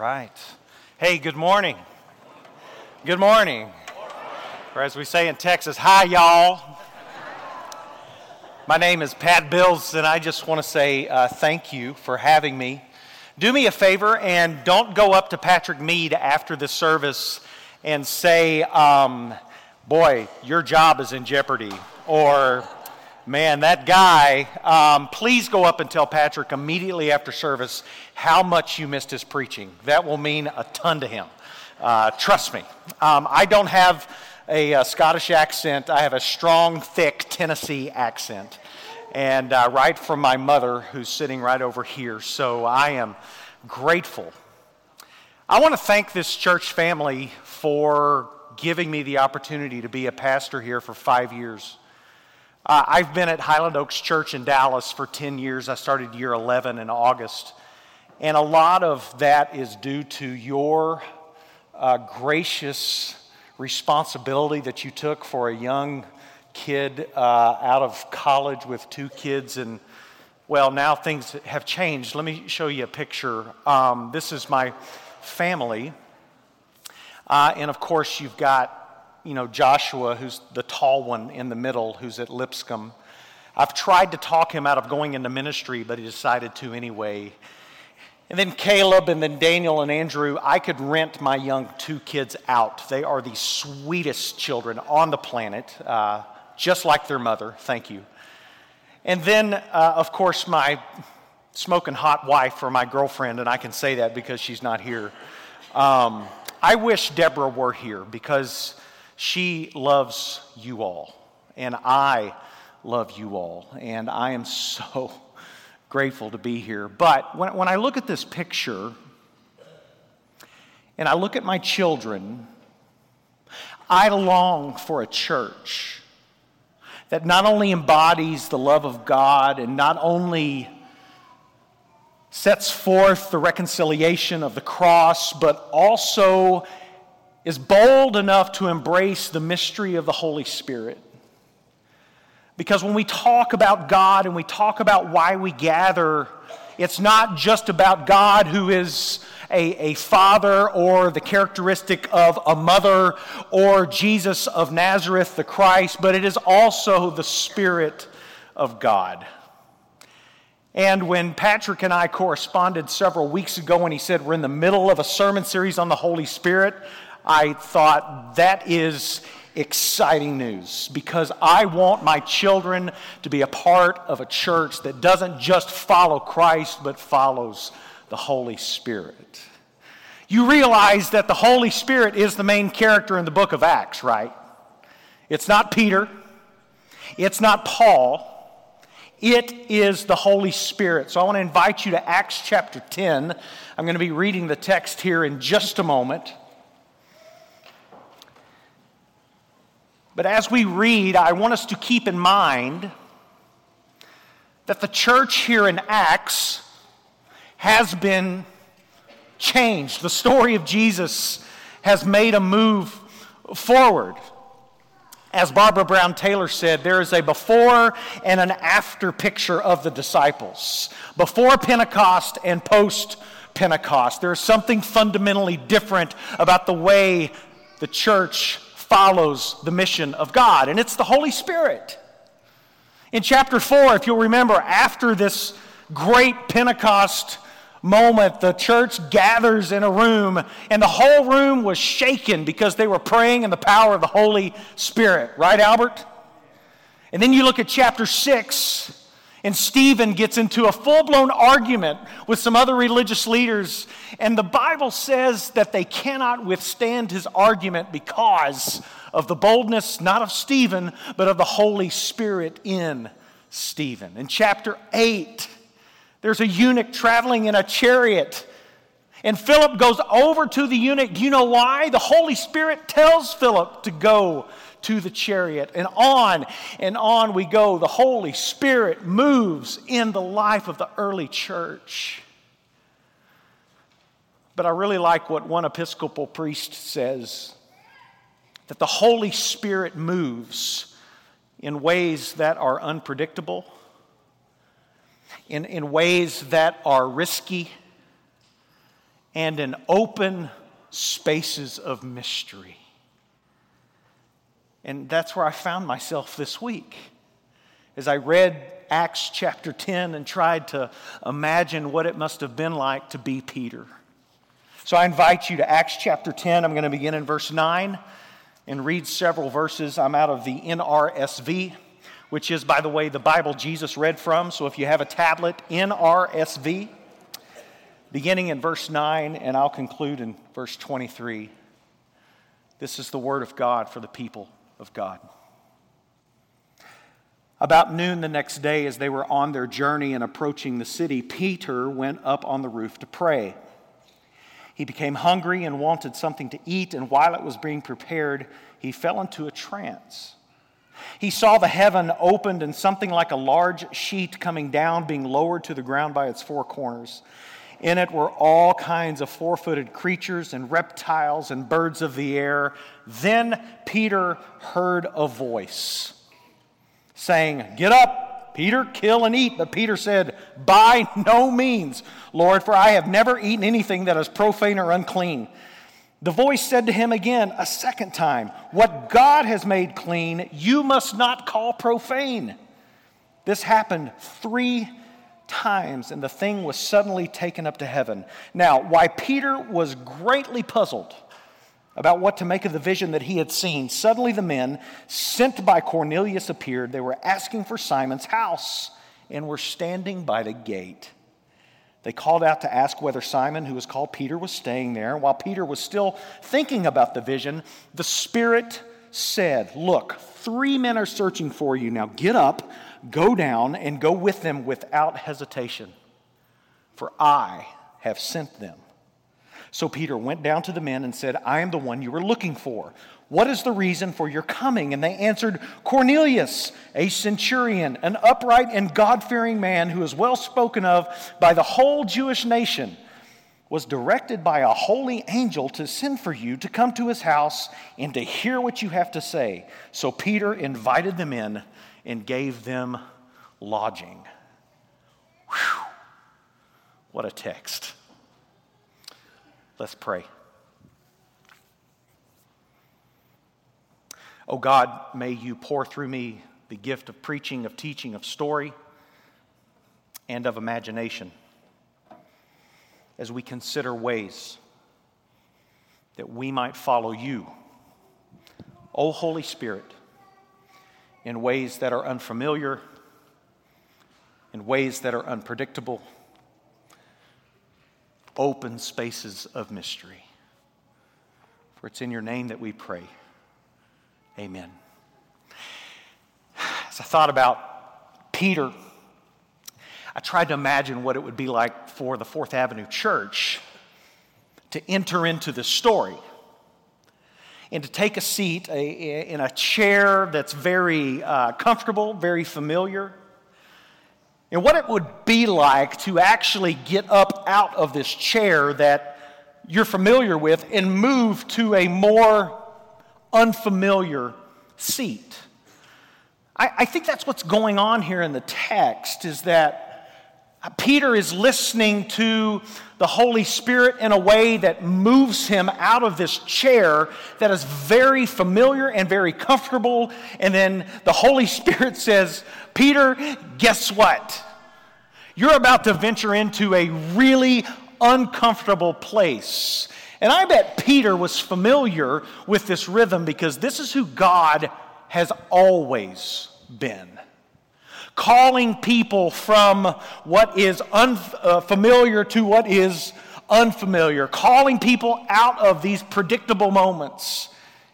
right. Hey, good morning. Good morning. Or as we say in Texas, hi, y'all. My name is Pat Bills, and I just want to say uh, thank you for having me. Do me a favor and don't go up to Patrick Mead after the service and say, um, Boy, your job is in jeopardy. Or, Man, that guy, um, please go up and tell Patrick immediately after service how much you missed his preaching. That will mean a ton to him. Uh, trust me. Um, I don't have a, a, Scottish accent, I have a strong, thick Tennessee accent. And uh, right from my mother, who's sitting right over here. So I am grateful. I want to thank this church family for giving me the opportunity to be a pastor here for five years. Uh, I've been at Highland Oaks Church in Dallas for 10 years. I started year 11 in August. And a lot of that is due to your uh, gracious responsibility that you took for a young kid uh, out of college with two kids. And well, now things have changed. Let me show you a picture. Um, this is my family. Uh, and of course, you've got you know, Joshua, who's the tall one in the middle, who's at Lipscomb. I've tried to talk him out of going into ministry, but he decided to anyway. And then Caleb, and then Daniel and Andrew, I could rent my young two kids out. They are the sweetest children on the planet, uh, just like their mother. Thank you. And then, uh, of course, my smoking hot wife or my girlfriend, and I can say that because she's not here. Um, I wish Deborah were here because she loves you all, and I love you all, and I am so grateful to be here. But when, when I look at this picture, and I look at my children, I long for a church that not only embodies the love of God and not only sets forth the reconciliation of the cross, but also is bold enough to embrace the mystery of the Holy Spirit. Because when we talk about God and we talk about why we gather, it's not just about God who is a, a father or the characteristic of a mother or Jesus of Nazareth, the Christ, but it is also the Spirit of God. And when Patrick and I corresponded several weeks ago, when he said we're in the middle of a sermon series on the Holy Spirit, I thought that is exciting news because I want my children to be a part of a church that doesn't just follow Christ but follows the Holy Spirit. You realize that the Holy Spirit is the main character in the book of Acts, right? It's not Peter, it's not Paul. It is the Holy Spirit. So I want to invite you to Acts chapter 10. I'm going to be reading the text here in just a moment. But as we read, I want us to keep in mind that the church here in Acts has been changed. The story of Jesus has made a move forward. As Barbara Brown Taylor said, there is a before and an after picture of the disciples. Before Pentecost and post Pentecost. There is something fundamentally different about the way the church follows the mission of God, and it's the Holy Spirit. In chapter 4, if you'll remember, after this great Pentecost moment, the church gathers in a room, and the whole room was shaken because they were praying in the power of the Holy Spirit. Right, Albert? And then you look at chapter 6, and Stephen gets into a full blown argument with some other religious leaders. And the Bible says that they cannot withstand his argument because of the boldness, not of Stephen, but of the Holy Spirit in Stephen. In chapter 8, there's a eunuch traveling in a chariot. And Philip goes over to the eunuch. Do you know why? The Holy Spirit tells Philip to go to the chariot. And on and on we go. The Holy Spirit moves in the life of the early church. But I really like what one Episcopal priest says that the Holy Spirit moves in ways that are unpredictable, in, in ways that are risky, and in open spaces of mystery. And that's where I found myself this week. As I read Acts chapter 10 and tried to imagine what it must have been like to be Peter. So I invite you to Acts chapter 10. I'm going to begin in verse 9 and read several verses. I'm out of the NRSV, which is, by the way, the Bible Jesus read from. So if you have a tablet, NRSV, beginning in verse 9, and I'll conclude in verse 23. This is the word of God for the people of God. About noon the next day, as they were on their journey and approaching the city, Peter went up on the roof to pray. He became hungry and wanted something to eat, and while it was being prepared, he fell into a trance. He saw the heaven opened and something like a large sheet coming down, being lowered to the ground by its four corners. In it were all kinds of four footed creatures and reptiles and birds of the air. Then Peter heard a voice saying, Get up, Peter, kill and eat. But Peter said, By no means, Lord, for I have never eaten anything that is profane or unclean. The voice said to him again a second time, What God has made clean, you must not call profane. This happened three times, and the thing was suddenly taken up to heaven. Now, why Peter was greatly puzzled about what to make of the vision that he had seen, suddenly the men sent by Cornelius appeared. They were asking for Simon's house and were standing by the gate. They called out to ask whether Simon, who was called Peter, was staying there. While Peter was still thinking about the vision, the Spirit said, Look, three men are searching for you. Now get up, go down, and go with them without hesitation, for I have sent them. So Peter went down to the men and said, I am the one you were looking for. What is the reason for your coming? And they answered, Cornelius, a centurion, an upright and God fearing man who is well spoken of by the whole Jewish nation, was directed by a holy angel to send for you to come to his house and to hear what you have to say. So Peter invited them in and gave them lodging. Whew. What a text. Let's pray. Oh God, may you pour through me the gift of preaching, of teaching, of story, and of imagination as we consider ways that we might follow you, O Holy Spirit, in ways that are unfamiliar, in ways that are unpredictable open spaces of mystery. For it's in your name that we pray. Amen. As I thought about Peter, I tried to imagine what it would be like for the Fourth Avenue Church to enter into the story and to take a seat in a chair that's very uh, comfortable, very familiar, and what it would be like to actually get up out of this chair that you're familiar with and move to a more unfamiliar seat. I, I think that's what's going on here in the text is that Peter is listening to the Holy Spirit in a way that moves him out of this chair that is very familiar and very comfortable. And then the Holy Spirit says, Peter, guess what? You're about to venture into a really uncomfortable place. And I bet Peter was familiar with this rhythm because this is who God has always been calling people from what is unfamiliar uh, to what is unfamiliar, calling people out of these predictable moments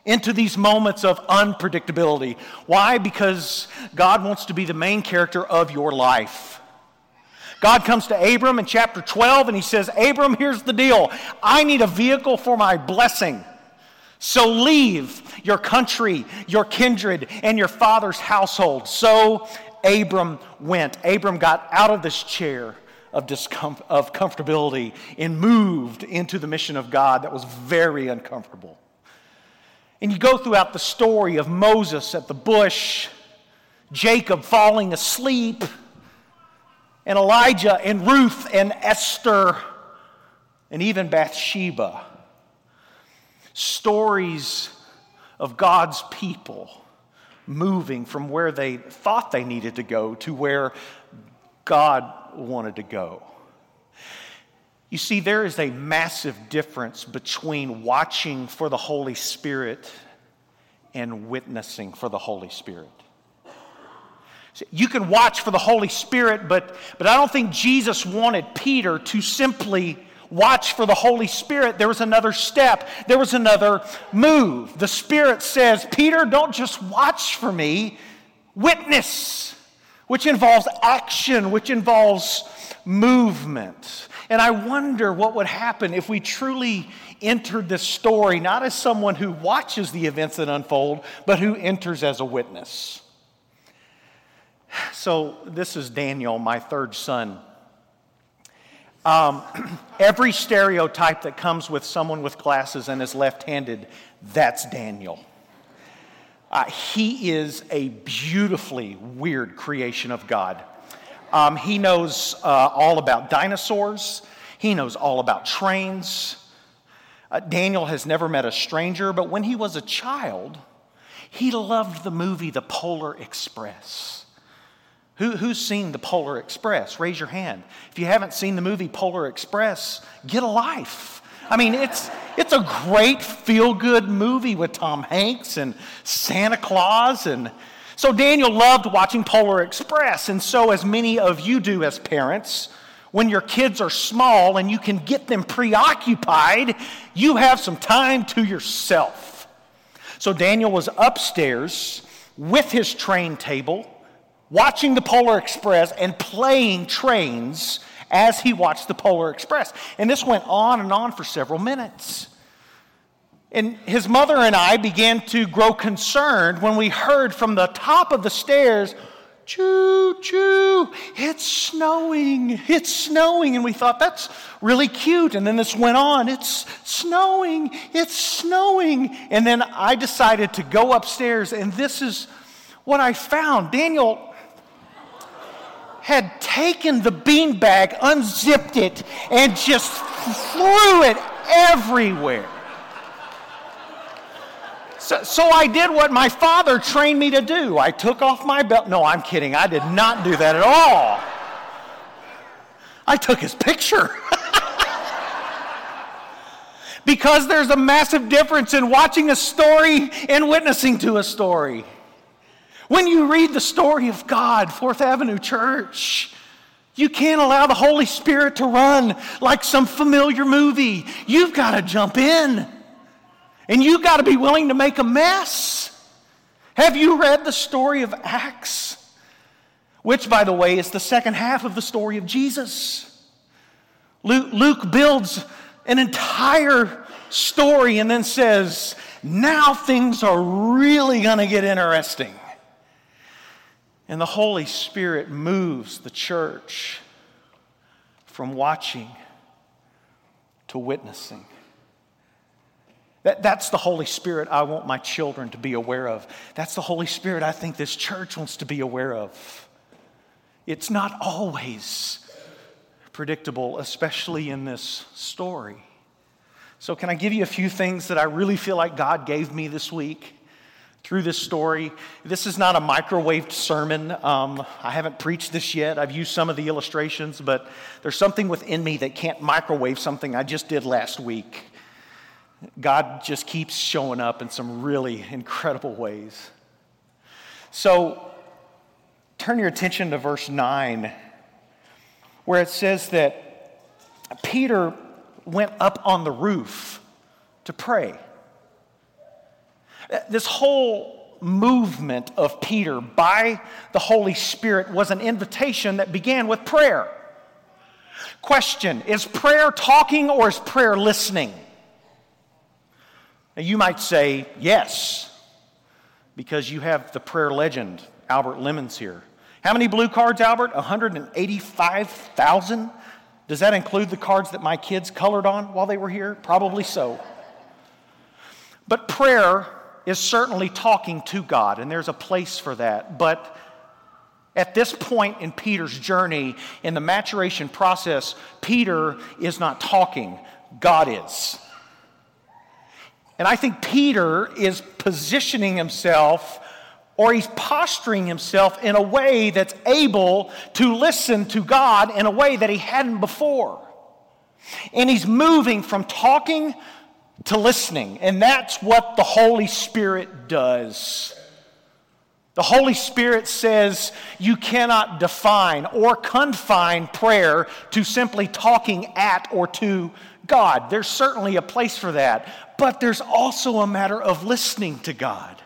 into these moments of unpredictability. Why? Because God wants to be the main character of your life. God comes to Abram in chapter 12 and he says, Abram, here's the deal. I need a vehicle for my blessing. So leave your country, your kindred, and your father's household. So Abram went. Abram got out of this chair of, discom- of comfortability and moved into the mission of God that was very uncomfortable. And you go throughout the story of Moses at the bush, Jacob falling asleep, and Elijah and Ruth and Esther and even Bathsheba. Stories of God's people moving from where they thought they needed to go to where God wanted to go. You see, there is a massive difference between watching for the Holy Spirit and witnessing for the Holy Spirit. You can watch for the Holy Spirit, but, but I don't think Jesus wanted Peter to simply watch for the Holy Spirit. There was another step, there was another move. The Spirit says, Peter, don't just watch for me, witness, which involves action, which involves movement. And I wonder what would happen if we truly entered this story not as someone who watches the events that unfold, but who enters as a witness. So, this is Daniel, my third son. Um, every stereotype that comes with someone with glasses and is left handed, that's Daniel. Uh, he is a beautifully weird creation of God. Um, he knows uh, all about dinosaurs, he knows all about trains. Uh, Daniel has never met a stranger, but when he was a child, he loved the movie The Polar Express. Who, who's seen The Polar Express? Raise your hand. If you haven't seen the movie Polar Express, get a life. I mean, it's, it's a great feel good movie with Tom Hanks and Santa Claus. And so Daniel loved watching Polar Express. And so, as many of you do as parents, when your kids are small and you can get them preoccupied, you have some time to yourself. So Daniel was upstairs with his train table watching the Polar Express and playing trains as he watched the Polar Express. And this went on and on for several minutes. And his mother and I began to grow concerned when we heard from the top of the stairs, choo choo, it's snowing, it's snowing. And we thought that's really cute. And then this went on, it's snowing, it's snowing. And then I decided to go upstairs, and this is what I found. Daniel had taken the beanbag, unzipped it, and just threw it everywhere. So, so, I did what my father trained me to do. I took off my belt. No, I'm kidding. I did not do that at all. I took his picture. because there's a massive difference in watching a story and witnessing to a story. When you read the story of God, Fourth Avenue Church, you can't allow the Holy Spirit to run like some familiar movie. You've got to jump in. And you've got to be willing to make a mess. Have you read the story of Acts? Which, by the way, is the second half of the story of Jesus. Luke, Luke builds an entire story and then says, now things are really going to get interesting. And the Holy Spirit moves the church from watching to witnessing. That, that's the Holy Spirit I want my children to be aware of. That's the Holy Spirit I think this church wants to be aware of. It's not always predictable, especially in this story. So, can I give you a few things that I really feel like God gave me this week? Through this story. This is not a microwaved sermon. Um, I haven't preached this yet. I've used some of the illustrations, but there's something within me that can't microwave something I just did last week. God just keeps showing up in some really incredible ways. So, turn your attention to verse 9, where it says that Peter went up on the roof to pray. This whole movement of Peter by the Holy Spirit was an invitation that began with prayer. Question Is prayer talking or is prayer listening? Now, you might say yes, because you have the prayer legend, Albert Lemons, here. How many blue cards, Albert? 185,000? Does that include the cards that my kids colored on while they were here? Probably so. But prayer is certainly talking to God, and there's a place for that. But at this point in Peter's journey, in the maturation process, Peter is not talking. God is. And I think Peter is positioning himself or he's posturing himself in a way that's able to listen to God in a way that he hadn't before. And he's moving from talking to listening. And that's what the Holy Spirit does. The Holy Spirit says you cannot define or confine prayer to simply talking at or to God. There's certainly a place for that, but there's also a matter of listening to God.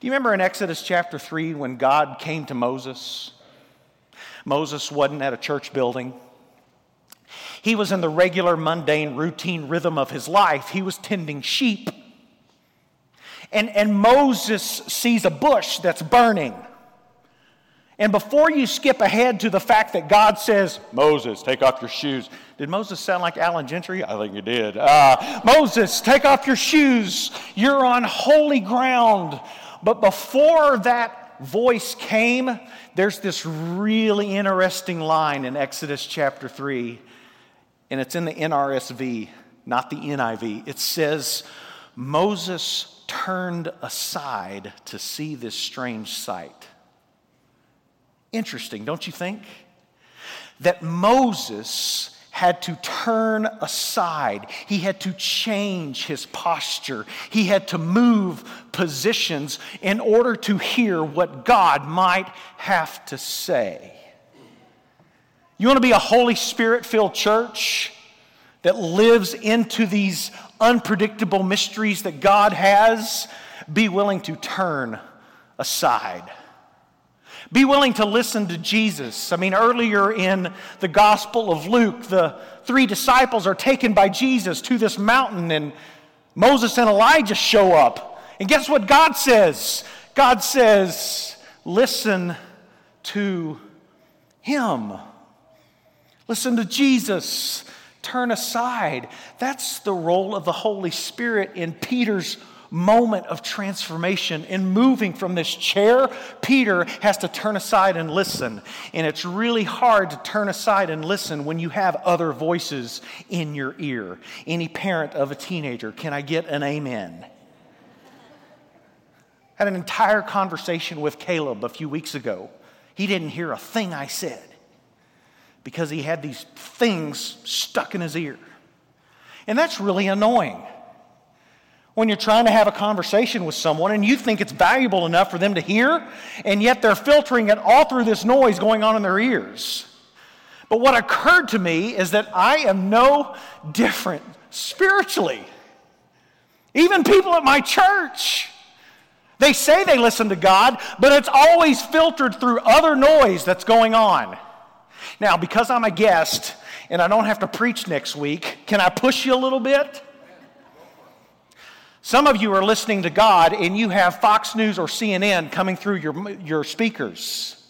Do you remember in Exodus chapter 3 when God came to Moses? Moses wasn't at a church building. He was in the regular, mundane, routine rhythm of his life. He was tending sheep. And, and Moses sees a bush that's burning. And before you skip ahead to the fact that God says, Moses, take off your shoes. Did Moses sound like Alan Gentry? I think he did. Uh, Moses, take off your shoes. You're on holy ground. But before that voice came, there's this really interesting line in Exodus chapter 3 and it's in the NRSV, not the NIV. It says, Moses turned aside to see this strange sight. Interesting, don't you think? That Moses had to turn aside. He had to change his posture. He had to move positions in order to hear what God might have to say. You want to be a Holy Spirit filled church that lives into these unpredictable mysteries that God has? Be willing to turn aside. Be willing to listen to Jesus. I mean, earlier in the Gospel of Luke, the three disciples are taken by Jesus to this mountain, and Moses and Elijah show up. And guess what God says? God says, Listen to him. Listen to Jesus. Turn aside. That's the role of the Holy Spirit in Peter's moment of transformation. In moving from this chair, Peter has to turn aside and listen. And it's really hard to turn aside and listen when you have other voices in your ear. Any parent of a teenager, can I get an amen? Had an entire conversation with Caleb a few weeks ago. He didn't hear a thing I said because he had these things stuck in his ear. And that's really annoying. When you're trying to have a conversation with someone and you think it's valuable enough for them to hear, and yet they're filtering it all through this noise going on in their ears. But what occurred to me is that I am no different spiritually. Even people at my church, they say they listen to God, but it's always filtered through other noise that's going on. Now, because I'm a guest and I don't have to preach next week, can I push you a little bit? Some of you are listening to God and you have Fox News or CNN coming through your, your speakers.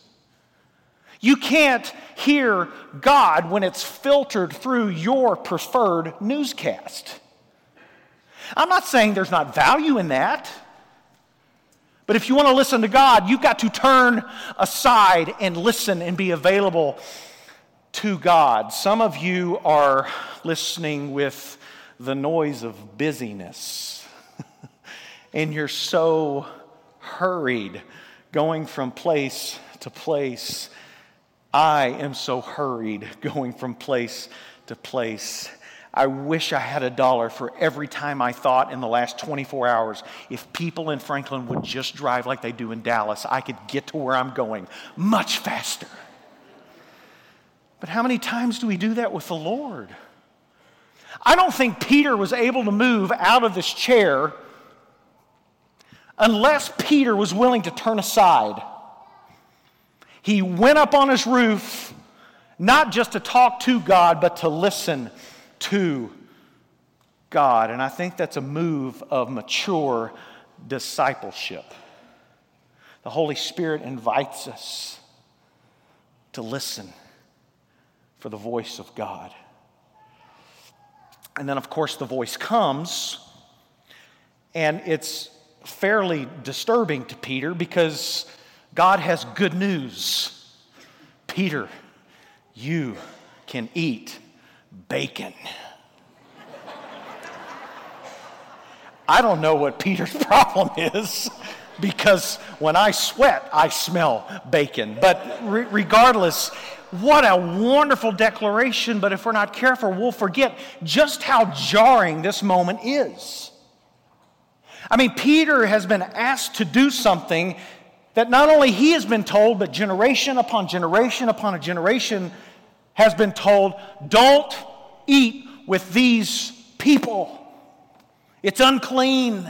You can't hear God when it's filtered through your preferred newscast. I'm not saying there's not value in that. But if you want to listen to God, you've got to turn aside and listen and be available to God. Some of you are listening with the noise of busyness, and you're so hurried going from place to place. I am so hurried going from place to place. I wish I had a dollar for every time I thought in the last 24 hours if people in Franklin would just drive like they do in Dallas, I could get to where I'm going much faster. But how many times do we do that with the Lord? I don't think Peter was able to move out of this chair unless Peter was willing to turn aside. He went up on his roof, not just to talk to God, but to listen to God. And I think that's a move of mature discipleship. The Holy Spirit invites us to listen for the voice of God. And then, of course, the voice comes, and it's fairly disturbing to Peter because God has good news. Peter, you can eat bacon. I don't know what Peter's problem is because when I sweat, I smell bacon. But re- regardless, what a wonderful declaration. But if we're not careful, we'll forget just how jarring this moment is. I mean, Peter has been asked to do something that not only he has been told, but generation upon generation upon a generation has been told don't eat with these people. It's unclean.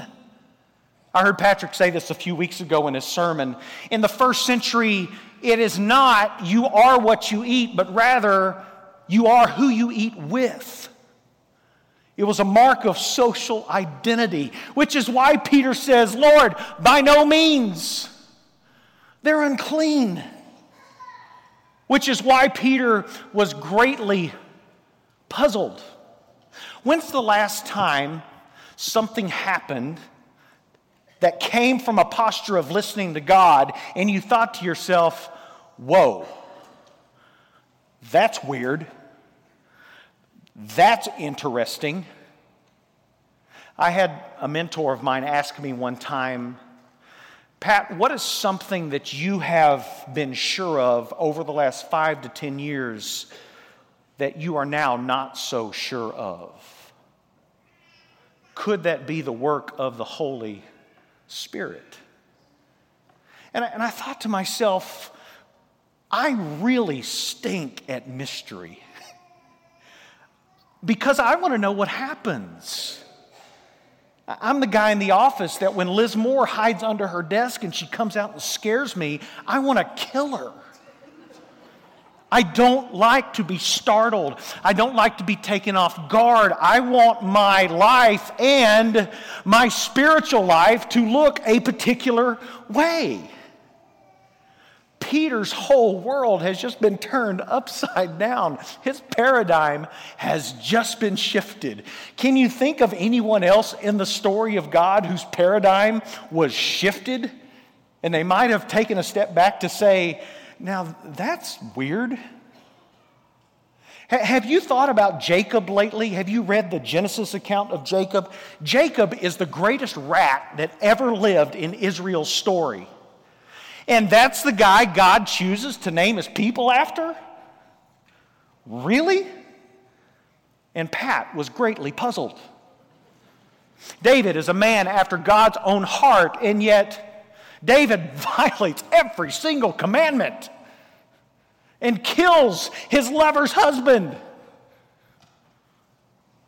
I heard Patrick say this a few weeks ago in his sermon. In the first century, it is not you are what you eat, but rather you are who you eat with. It was a mark of social identity, which is why Peter says, Lord, by no means. They're unclean. Which is why Peter was greatly puzzled. When's the last time something happened that came from a posture of listening to God, and you thought to yourself, whoa, that's weird. That's interesting. I had a mentor of mine ask me one time, Pat, what is something that you have been sure of over the last five to 10 years that you are now not so sure of? Could that be the work of the Holy Spirit? And I, and I thought to myself, I really stink at mystery because I want to know what happens. I'm the guy in the office that when Liz Moore hides under her desk and she comes out and scares me, I want to kill her. I don't like to be startled. I don't like to be taken off guard. I want my life and my spiritual life to look a particular way. Peter's whole world has just been turned upside down. His paradigm has just been shifted. Can you think of anyone else in the story of God whose paradigm was shifted? And they might have taken a step back to say, now, that's weird. Have you thought about Jacob lately? Have you read the Genesis account of Jacob? Jacob is the greatest rat that ever lived in Israel's story. And that's the guy God chooses to name his people after? Really? And Pat was greatly puzzled. David is a man after God's own heart, and yet David violates every single commandment and kills his lover's husband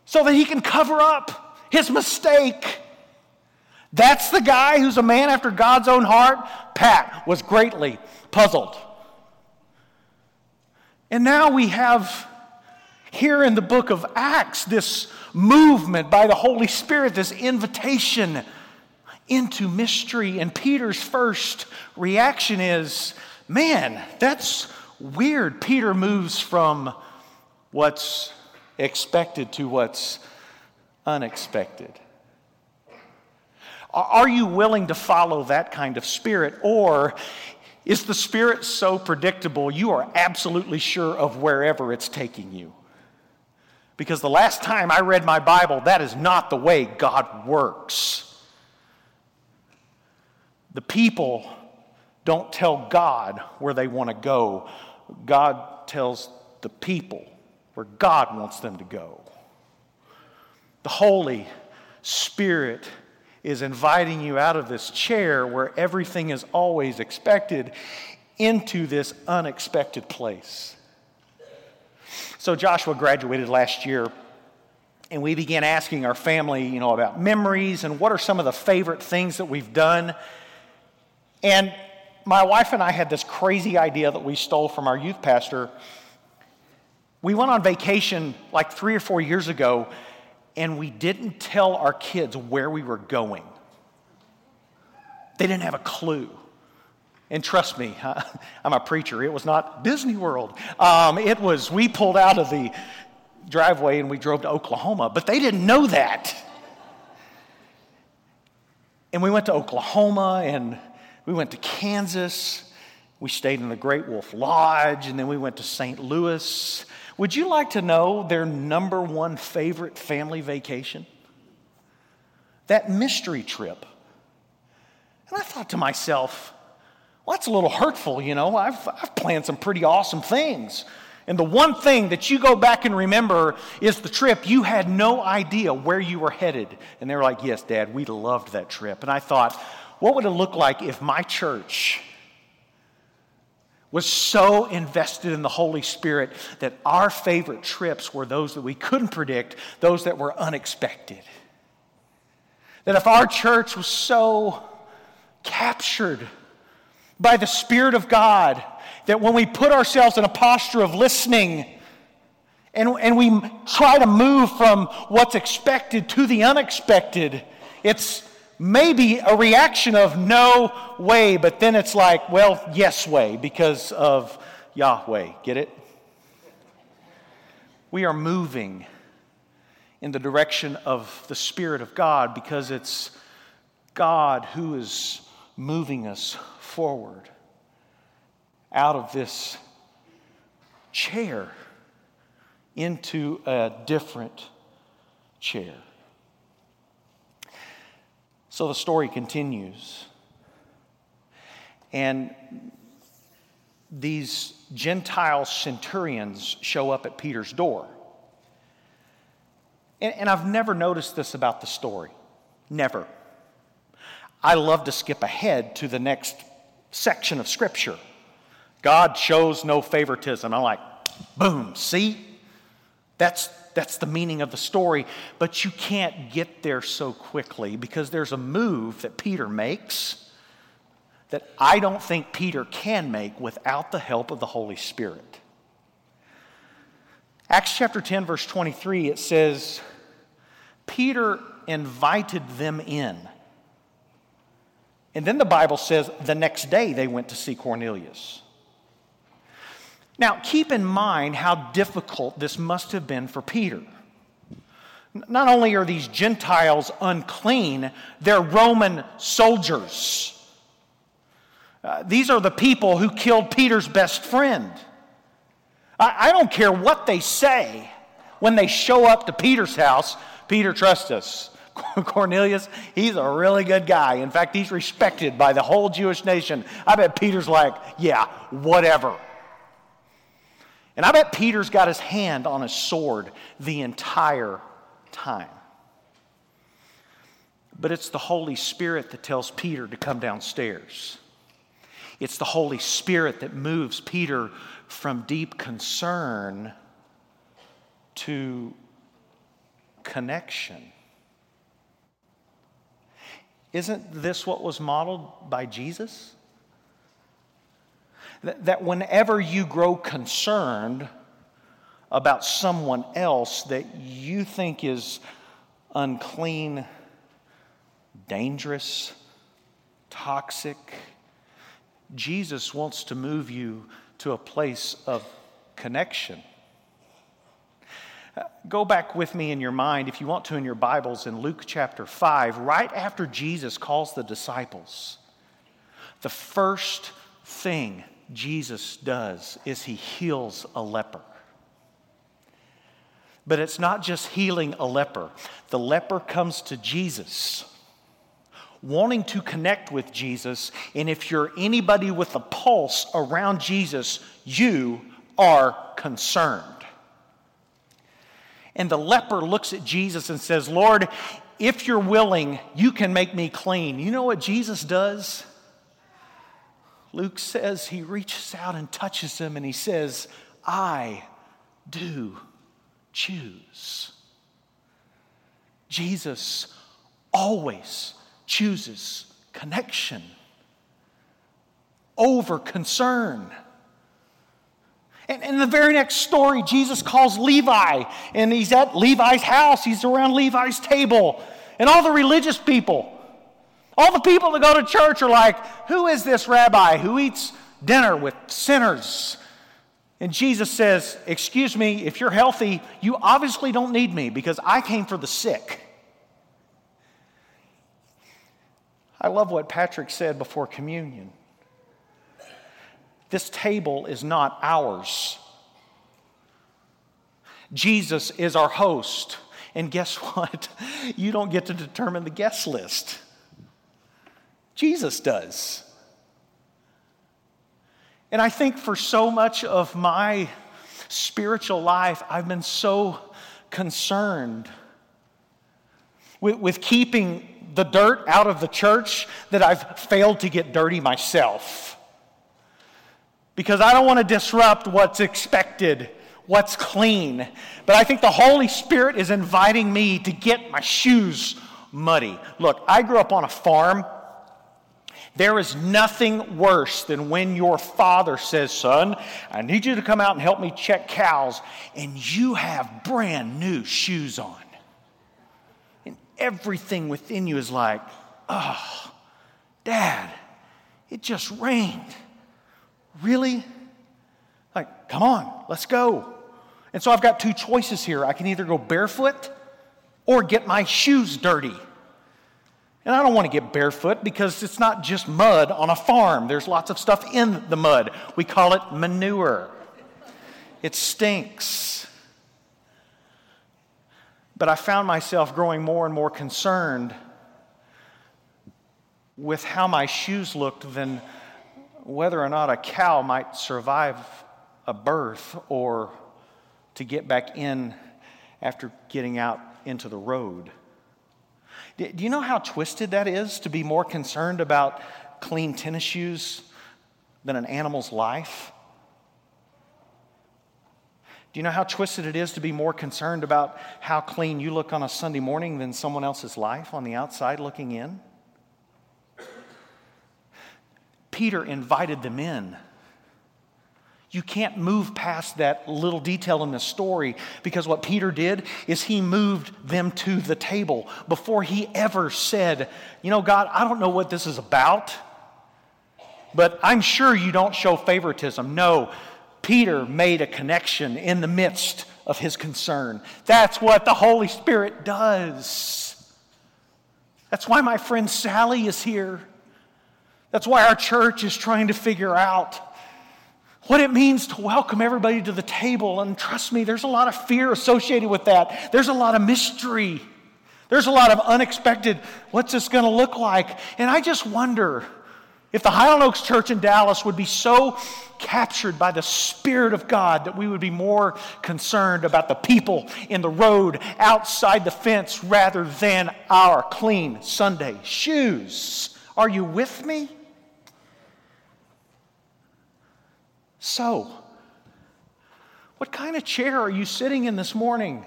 so that he can cover up his mistake. That's the guy who's a man after God's own heart. Pat was greatly puzzled. And now we have here in the book of Acts this movement by the Holy Spirit, this invitation into mystery. And Peter's first reaction is, man, that's weird. Peter moves from what's expected to what's unexpected. Are you willing to follow that kind of spirit? Or is the spirit so predictable you are absolutely sure of wherever it's taking you? Because the last time I read my Bible, that is not the way God works. The people don't tell God where they want to go, God tells the people where God wants them to go. The Holy Spirit is inviting you out of this chair where everything is always expected into this unexpected place. So, Joshua graduated last year, and we began asking our family, you know, about memories and what are some of the favorite things that we've done and my wife and I had this crazy idea that we stole from our youth pastor. We went on vacation like three or four years ago, and we didn't tell our kids where we were going. They didn't have a clue. And trust me, I'm a preacher. It was not Disney World. Um, it was, we pulled out of the driveway and we drove to Oklahoma, but they didn't know that. And we went to Oklahoma and we went to Kansas. We stayed in the Great Wolf Lodge, and then we went to St. Louis. Would you like to know their number one favorite family vacation? That mystery trip. And I thought to myself, well, that's a little hurtful, you know. I've, I've planned some pretty awesome things. And the one thing that you go back and remember is the trip. You had no idea where you were headed. And they were like, Yes, Dad, we loved that trip. And I thought, what would it look like if my church was so invested in the Holy Spirit that our favorite trips were those that we couldn't predict, those that were unexpected? That if our church was so captured by the Spirit of God that when we put ourselves in a posture of listening and, and we try to move from what's expected to the unexpected, it's maybe a reaction of no way, but then it's like, well, yes way, because of Yahweh. Get it? We are moving in the direction of the Spirit of God because it's God who is moving us forward out of this chair into a different chair. So the story continues. And these Gentile centurions show up at Peter's door. And, and, I've never noticed this about the story. Never. I love to skip ahead to the next section of Scripture. God shows no favoritism. I'm like, boom, see? That's, that's the meaning of the story. But you can't get there so quickly because there's a move that Peter makes that I don't think Peter can make without the help of the Holy Spirit. Acts chapter 10, verse 23, it says, Peter invited them in. And then the Bible says the next day they went to see Cornelius. Now, keep in mind how difficult this must have been for Peter. Not only are these Gentiles unclean, they're Roman soldiers. Uh, these are the people who killed Peter's best friend. I, I don't care what they say when they show up to Peter's house. Peter, trust us. Cornelius, he's a really good guy. In fact, he's respected by the whole Jewish nation. I bet Peter's like, yeah, whatever. And I bet Peter's got his hand on his sword the entire time. But it's the Holy Spirit that tells Peter to come downstairs. It's the Holy Spirit that moves Peter from deep concern to connection. Isn't this what was modeled by Jesus? That whenever you grow concerned about someone else that you think is unclean, dangerous, toxic, Jesus wants to move you to a place of connection. Uh, go back with me in your mind, if you want to, in your Bibles, in Luke chapter 5, right after Jesus calls the disciples. The first thing Jesus does is he heals a leper. But it's not just healing a leper, the leper comes to Jesus wanting to connect with Jesus. And if you're anybody with a pulse around Jesus, you are concerned. And the leper looks at Jesus and says, Lord, if you're willing, you can make me clean. You know what Jesus does? Luke says he reaches out and touches him and he says, I do choose. Jesus always chooses connection over concern. And in the very next story, Jesus calls Levi, and he's at Levi's house. He's around Levi's table, and all the religious people all the people that go to church are like, Who is this rabbi who eats dinner with sinners? And Jesus says, Excuse me, if you're healthy, you obviously don't need me because I came for the sick. I love what Patrick said before communion. This table is not ours. Jesus is our host. And guess what? You don't get to determine the guest list, Jesus does. And I think for so much of my spiritual life, I've been so concerned with, with keeping the dirt out of the church that I've failed to get dirty myself. Because I don't want to disrupt what's expected, what's clean. But I think the Holy Spirit is inviting me to get my shoes muddy. Look, I grew up on a farm. There is nothing worse than when your father says, Son, I need you to come out and help me check cows, and you have brand new shoes on. And everything within you is like, Oh, Dad, it just rained. Really? Like, come on, let's go. And so I've got two choices here. I can either go barefoot or get my shoes dirty. And I don't want to get barefoot because it's not just mud on a farm. There's lots of stuff in the mud. We call it manure. It stinks. But I found myself growing more and more concerned with how my shoes looked than whether or not a cow might survive a birth or to get back in after getting out into the road. Do you know how twisted that is to be more concerned about clean tennis shoes than an animal's life? Do you know how twisted it is to be more concerned about how clean you look on a Sunday morning than someone else's life on the outside looking in? Peter invited them in. You can't move past that little detail in the story because what Peter did is he moved them to the table before he ever said, You know, God, I don't know what this is about, but I'm sure you don't show favoritism. No, Peter made a connection in the midst of his concern. That's what the Holy Spirit does. That's why my friend Sally is here. That's why our church is trying to figure out what it means to welcome everybody to the table. And trust me, there's a lot of fear associated with that. There's a lot of mystery. There's a lot of unexpected, what's this going to look like? And I just wonder if the Highland Oaks Church in Dallas would be so captured by the Spirit of God that we would be more concerned about the people in the road outside the fence rather than our clean Sunday shoes. Are you with me? So, what kind of chair are you sitting in this morning?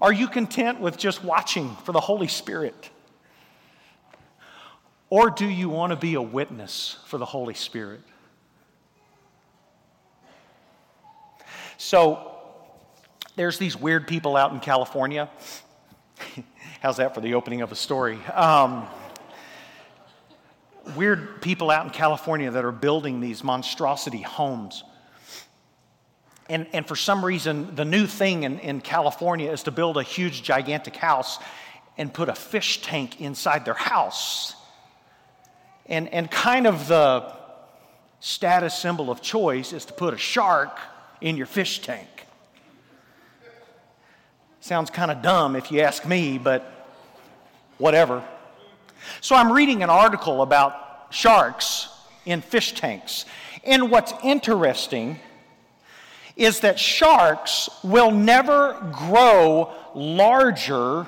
Are you content with just watching for the Holy Spirit? Or do you want to be a witness for the Holy Spirit? So, there's these weird people out in California. How's that for the opening of a story? Um, weird people out in California that are building these monstrosity homes. And, and for some reason, the new thing in, in California is to build a huge, gigantic house and put a fish tank inside their house. And, and kind of the status symbol of choice is to put a shark in your fish tank. Sounds kind of dumb if you ask me, but whatever. So I'm reading an article about sharks in fish tanks. And what's interesting is that sharks will never grow larger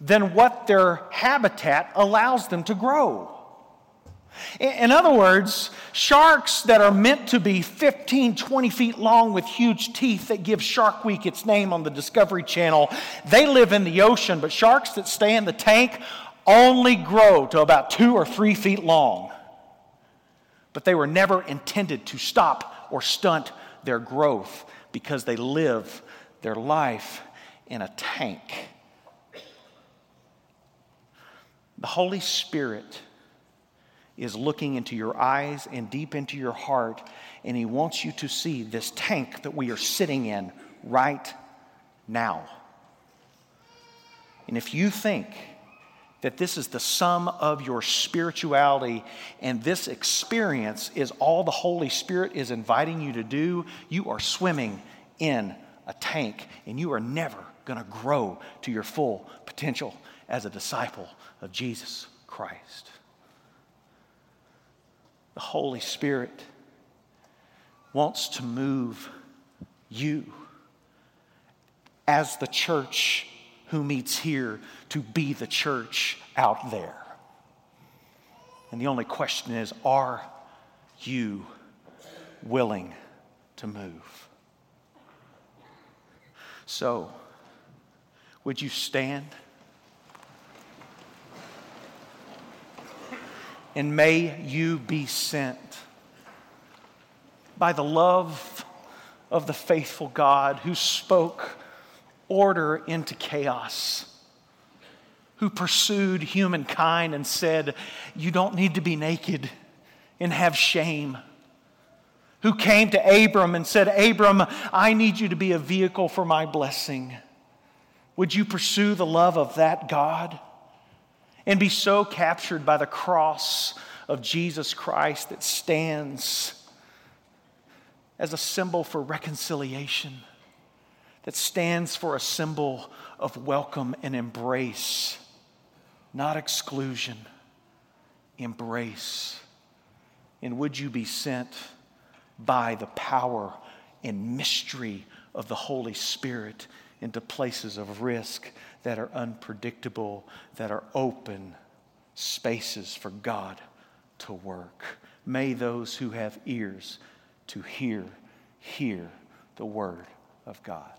than what their habitat allows them to grow. In other words, sharks that are meant to be 15, 20 feet long with huge teeth that give Shark Week its name on the Discovery Channel, they live in the ocean, but sharks that stay in the tank only grow to about two or three feet long, but they were never intended to stop or stunt their growth because they live their life in a tank. The Holy Spirit is looking into your eyes and deep into your heart, and He wants you to see this tank that we are sitting in right now. And if you think that this is the sum of your spirituality, and this experience is all the Holy Spirit is inviting you to do, you are swimming in a tank, and you are never going to grow to your full potential as a disciple of Jesus Christ. The Holy Spirit wants to move you as the church who meets here to be the church out there. And the only question is are you willing to move? So, would you stand? And may you be sent by the love of the faithful God who spoke order into chaos, who pursued humankind and said, You don't need to be naked and have shame. Who came to Abram and said, Abram, I need you to be a vehicle for my blessing. Would you pursue the love of that God and be so captured by the cross of Jesus Christ that stands as a symbol for reconciliation? That stands for a symbol of welcome and embrace, not exclusion, embrace. And would you be sent by the power and mystery of the Holy Spirit into places of risk that are unpredictable, that are open spaces for God to work? May those who have ears to hear, hear the word of God.